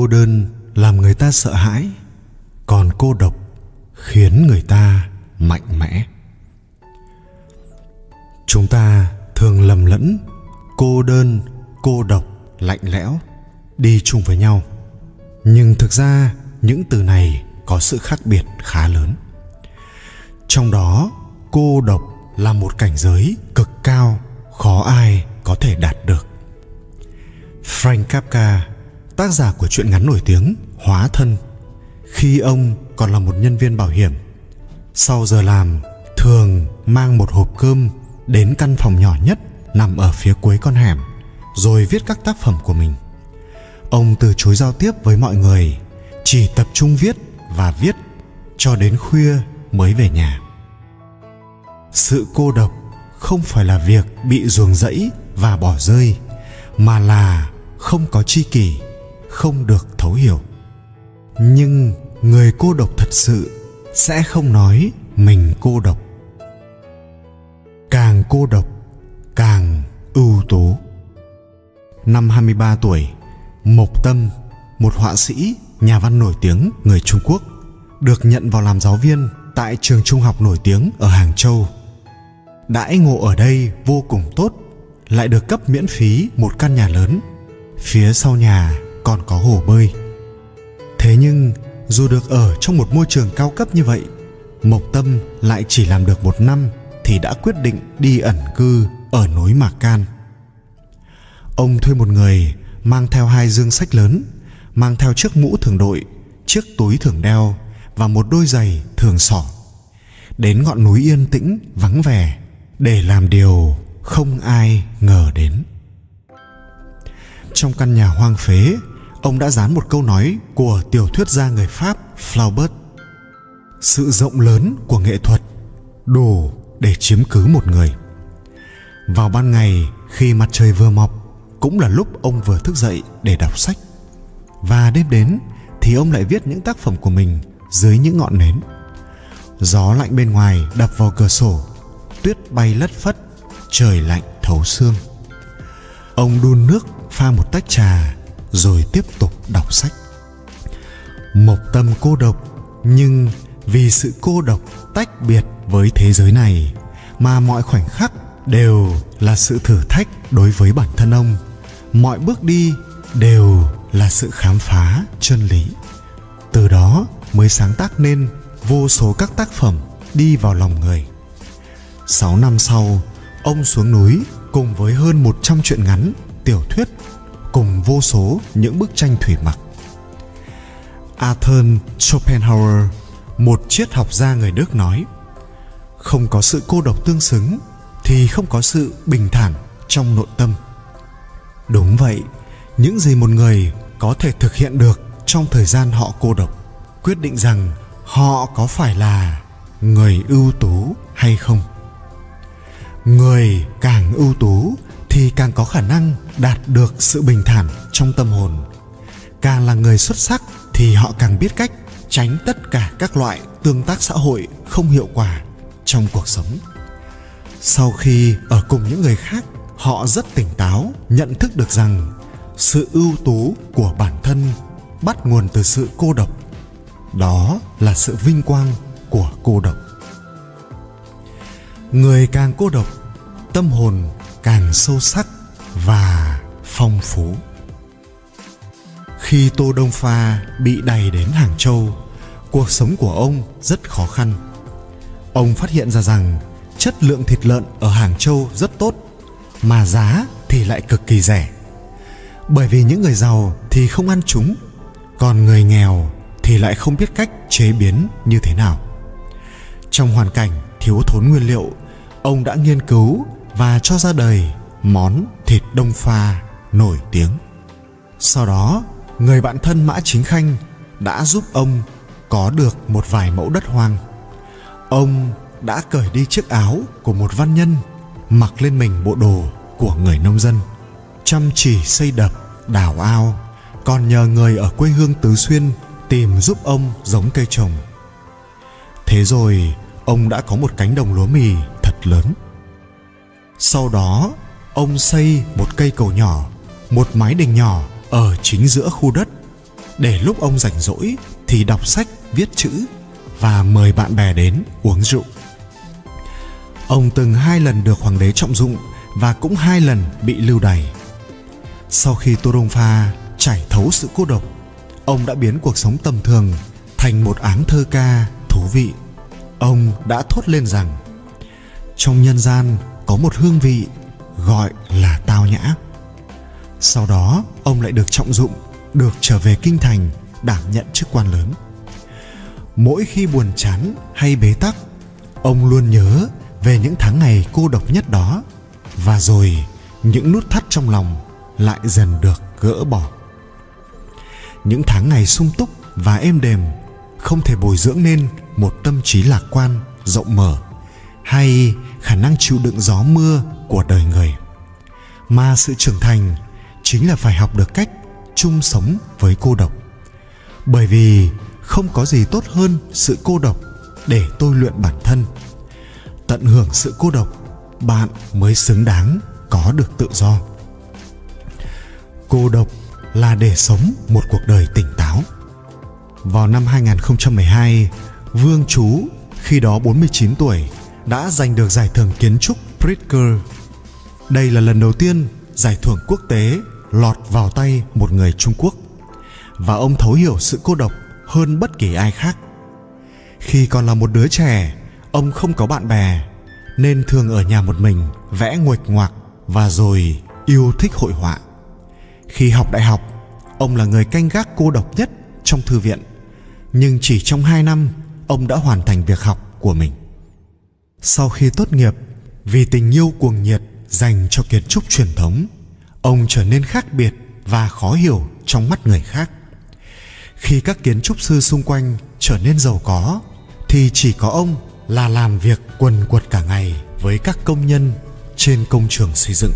cô đơn làm người ta sợ hãi, còn cô độc khiến người ta mạnh mẽ. Chúng ta thường lầm lẫn, cô đơn, cô độc, lạnh lẽo, đi chung với nhau. Nhưng thực ra, những từ này có sự khác biệt khá lớn. Trong đó, cô độc là một cảnh giới cực cao, khó ai có thể đạt được. Frank kafka tác giả của truyện ngắn nổi tiếng, hóa thân. Khi ông còn là một nhân viên bảo hiểm, sau giờ làm, thường mang một hộp cơm đến căn phòng nhỏ nhất nằm ở phía cuối con hẻm, rồi viết các tác phẩm của mình. Ông từ chối giao tiếp với mọi người, chỉ tập trung viết và viết cho đến khuya mới về nhà. Sự cô độc không phải là việc bị ruồng rẫy và bỏ rơi, mà là không có tri kỷ không được thấu hiểu. Nhưng người cô độc thật sự sẽ không nói mình cô độc. Càng cô độc, càng ưu tú. Năm 23 tuổi, Mộc Tâm, một họa sĩ, nhà văn nổi tiếng người Trung Quốc, được nhận vào làm giáo viên tại trường trung học nổi tiếng ở Hàng Châu. Đãi ngộ ở đây vô cùng tốt, lại được cấp miễn phí một căn nhà lớn. Phía sau nhà còn có hồ bơi. Thế nhưng, dù được ở trong một môi trường cao cấp như vậy, mộc tâm lại chỉ làm được một năm thì đã quyết định đi ẩn cư ở núi mạc can. Ông thuê một người mang theo hai dương sách lớn, mang theo chiếc mũ thường đội, chiếc túi thường đeo và một đôi giày thường sỏ. Đến ngọn núi yên tĩnh, vắng vẻ, để làm điều không ai ngờ đến. Trong căn nhà hoang phế ông đã dán một câu nói của tiểu thuyết gia người pháp, flaubert. Sự rộng lớn của nghệ thuật đủ để chiếm cứ một người. Vào ban ngày, khi mặt trời vừa mọc, cũng là lúc ông vừa thức dậy để đọc sách. Và đêm đến, thì ông lại viết những tác phẩm của mình dưới những ngọn nến. Gió lạnh bên ngoài đập vào cửa sổ, tuyết bay lất phất, trời lạnh thấu xương. Ông đun nước pha một tách trà rồi tiếp tục đọc sách. Mộc tâm cô độc nhưng vì sự cô độc tách biệt với thế giới này mà mọi khoảnh khắc đều là sự thử thách đối với bản thân ông. Mọi bước đi đều là sự khám phá chân lý. Từ đó mới sáng tác nên vô số các tác phẩm đi vào lòng người. 6 năm sau, ông xuống núi cùng với hơn 100 truyện ngắn, tiểu thuyết, cùng vô số những bức tranh thủy mặc. Arthur Schopenhauer, một triết học gia người Đức nói, không có sự cô độc tương xứng thì không có sự bình thản trong nội tâm. Đúng vậy, những gì một người có thể thực hiện được trong thời gian họ cô độc quyết định rằng họ có phải là người ưu tú hay không người càng ưu tú thì càng có khả năng đạt được sự bình thản trong tâm hồn. Càng là người xuất sắc thì họ càng biết cách tránh tất cả các loại tương tác xã hội không hiệu quả trong cuộc sống. Sau khi ở cùng những người khác, họ rất tỉnh táo, nhận thức được rằng sự ưu tú của bản thân bắt nguồn từ sự cô độc. Đó là sự vinh quang của cô độc. Người càng cô độc, tâm hồn càng sâu sắc và phong phú. Khi tô đông pha bị đày đến hàng châu, cuộc sống của ông rất khó khăn. Ông phát hiện ra rằng chất lượng thịt lợn ở hàng châu rất tốt, mà giá thì lại cực kỳ rẻ. Bởi vì những người giàu thì không ăn chúng, còn người nghèo thì lại không biết cách chế biến như thế nào. Trong hoàn cảnh thiếu thốn nguyên liệu, ông đã nghiên cứu và cho ra đời món thịt đông pha nổi tiếng. Sau đó, người bạn thân mã chính khanh đã giúp ông có được một vài mẫu đất hoang. Ông đã cởi đi chiếc áo của một văn nhân, mặc lên mình bộ đồ của người nông dân, chăm chỉ xây đập, đào ao, còn nhờ người ở quê hương tứ xuyên tìm giúp ông giống cây trồng. Thế rồi, ông đã có một cánh đồng lúa mì thật lớn sau đó, ông xây một cây cầu nhỏ, một mái đình nhỏ ở chính giữa khu đất. Để lúc ông rảnh rỗi thì đọc sách, viết chữ và mời bạn bè đến uống rượu. Ông từng hai lần được hoàng đế trọng dụng và cũng hai lần bị lưu đày. Sau khi tô đông pha trải thấu sự cô độc, ông đã biến cuộc sống tầm thường thành một áng thơ ca thú vị. Ông đã thốt lên rằng, trong nhân gian có một hương vị gọi là tao nhã. Sau đó, ông lại được trọng dụng, được trở về kinh thành đảm nhận chức quan lớn. Mỗi khi buồn chán hay bế tắc, ông luôn nhớ về những tháng ngày cô độc nhất đó và rồi những nút thắt trong lòng lại dần được gỡ bỏ. Những tháng ngày sung túc và êm đềm không thể bồi dưỡng nên một tâm trí lạc quan, rộng mở hay khả năng chịu đựng gió mưa của đời người. Mà sự trưởng thành chính là phải học được cách chung sống với cô độc. Bởi vì không có gì tốt hơn sự cô độc để tôi luyện bản thân. Tận hưởng sự cô độc, bạn mới xứng đáng có được tự do. Cô độc là để sống một cuộc đời tỉnh táo. Vào năm 2012 Vương Chú, khi đó 49 tuổi đã giành được giải thưởng kiến trúc Pritzker đây là lần đầu tiên giải thưởng quốc tế lọt vào tay một người Trung Quốc và ông thấu hiểu sự cô độc hơn bất kỳ ai khác. Khi còn là một đứa trẻ, ông không có bạn bè nên thường ở nhà một mình vẽ nguệch ngoạc và rồi yêu thích hội họa. Khi học đại học, ông là người canh gác cô độc nhất trong thư viện. Nhưng chỉ trong 2 năm, ông đã hoàn thành việc học của mình. Sau khi tốt nghiệp, vì tình yêu cuồng nhiệt dành cho kiến trúc truyền thống ông trở nên khác biệt và khó hiểu trong mắt người khác. Khi các kiến trúc sư xung quanh trở nên giàu có thì chỉ có ông là làm việc quần quật cả ngày với các công nhân trên công trường xây dựng.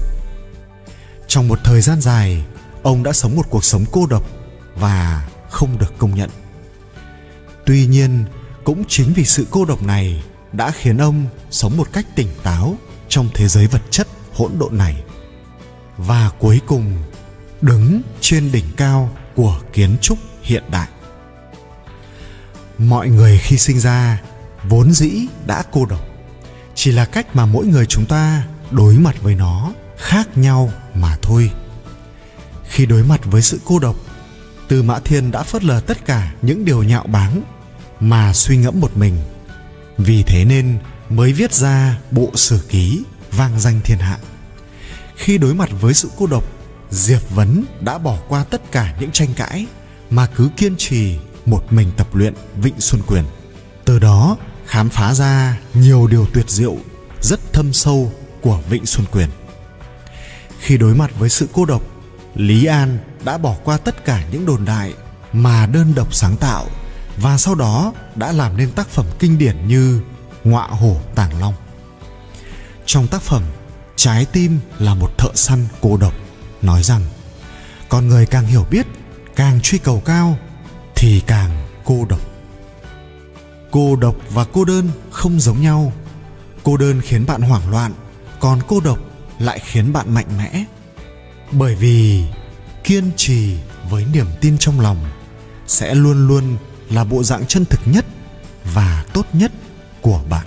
Trong một thời gian dài ông đã sống một cuộc sống cô độc và không được công nhận. Tuy nhiên cũng chính vì sự cô độc này đã khiến ông sống một cách tỉnh táo trong thế giới vật chất hỗn độn này. Và cuối cùng, đứng trên đỉnh cao của kiến trúc hiện đại. Mọi người khi sinh ra, vốn dĩ đã cô độc. Chỉ là cách mà mỗi người chúng ta đối mặt với nó khác nhau mà thôi. Khi đối mặt với sự cô độc từ mã thiên đã phớt lờ tất cả những điều nhạo báng mà suy ngẫm một mình vì thế nên mới viết ra bộ sử ký vang danh thiên hạ. Khi đối mặt với sự cô độc, diệp vấn đã bỏ qua tất cả những tranh cãi mà cứ kiên trì một mình tập luyện vịnh xuân quyền. Từ đó, khám phá ra nhiều điều tuyệt diệu, rất thâm sâu của vịnh xuân quyền. Khi đối mặt với sự cô độc, lý an đã bỏ qua tất cả những đồn đại mà đơn độc sáng tạo và sau đó đã làm nên tác phẩm kinh điển như ngọa hổ tàng long. Trong tác phẩm, trái tim là một thợ săn cô độc nói rằng, con người càng hiểu biết, càng truy cầu cao, thì càng cô độc. Cô độc và cô đơn không giống nhau. Cô đơn khiến bạn hoảng loạn, còn cô độc lại khiến bạn mạnh mẽ. Bởi vì kiên trì với niềm tin trong lòng sẽ luôn luôn là bộ dạng chân thực nhất và tốt nhất của bạn.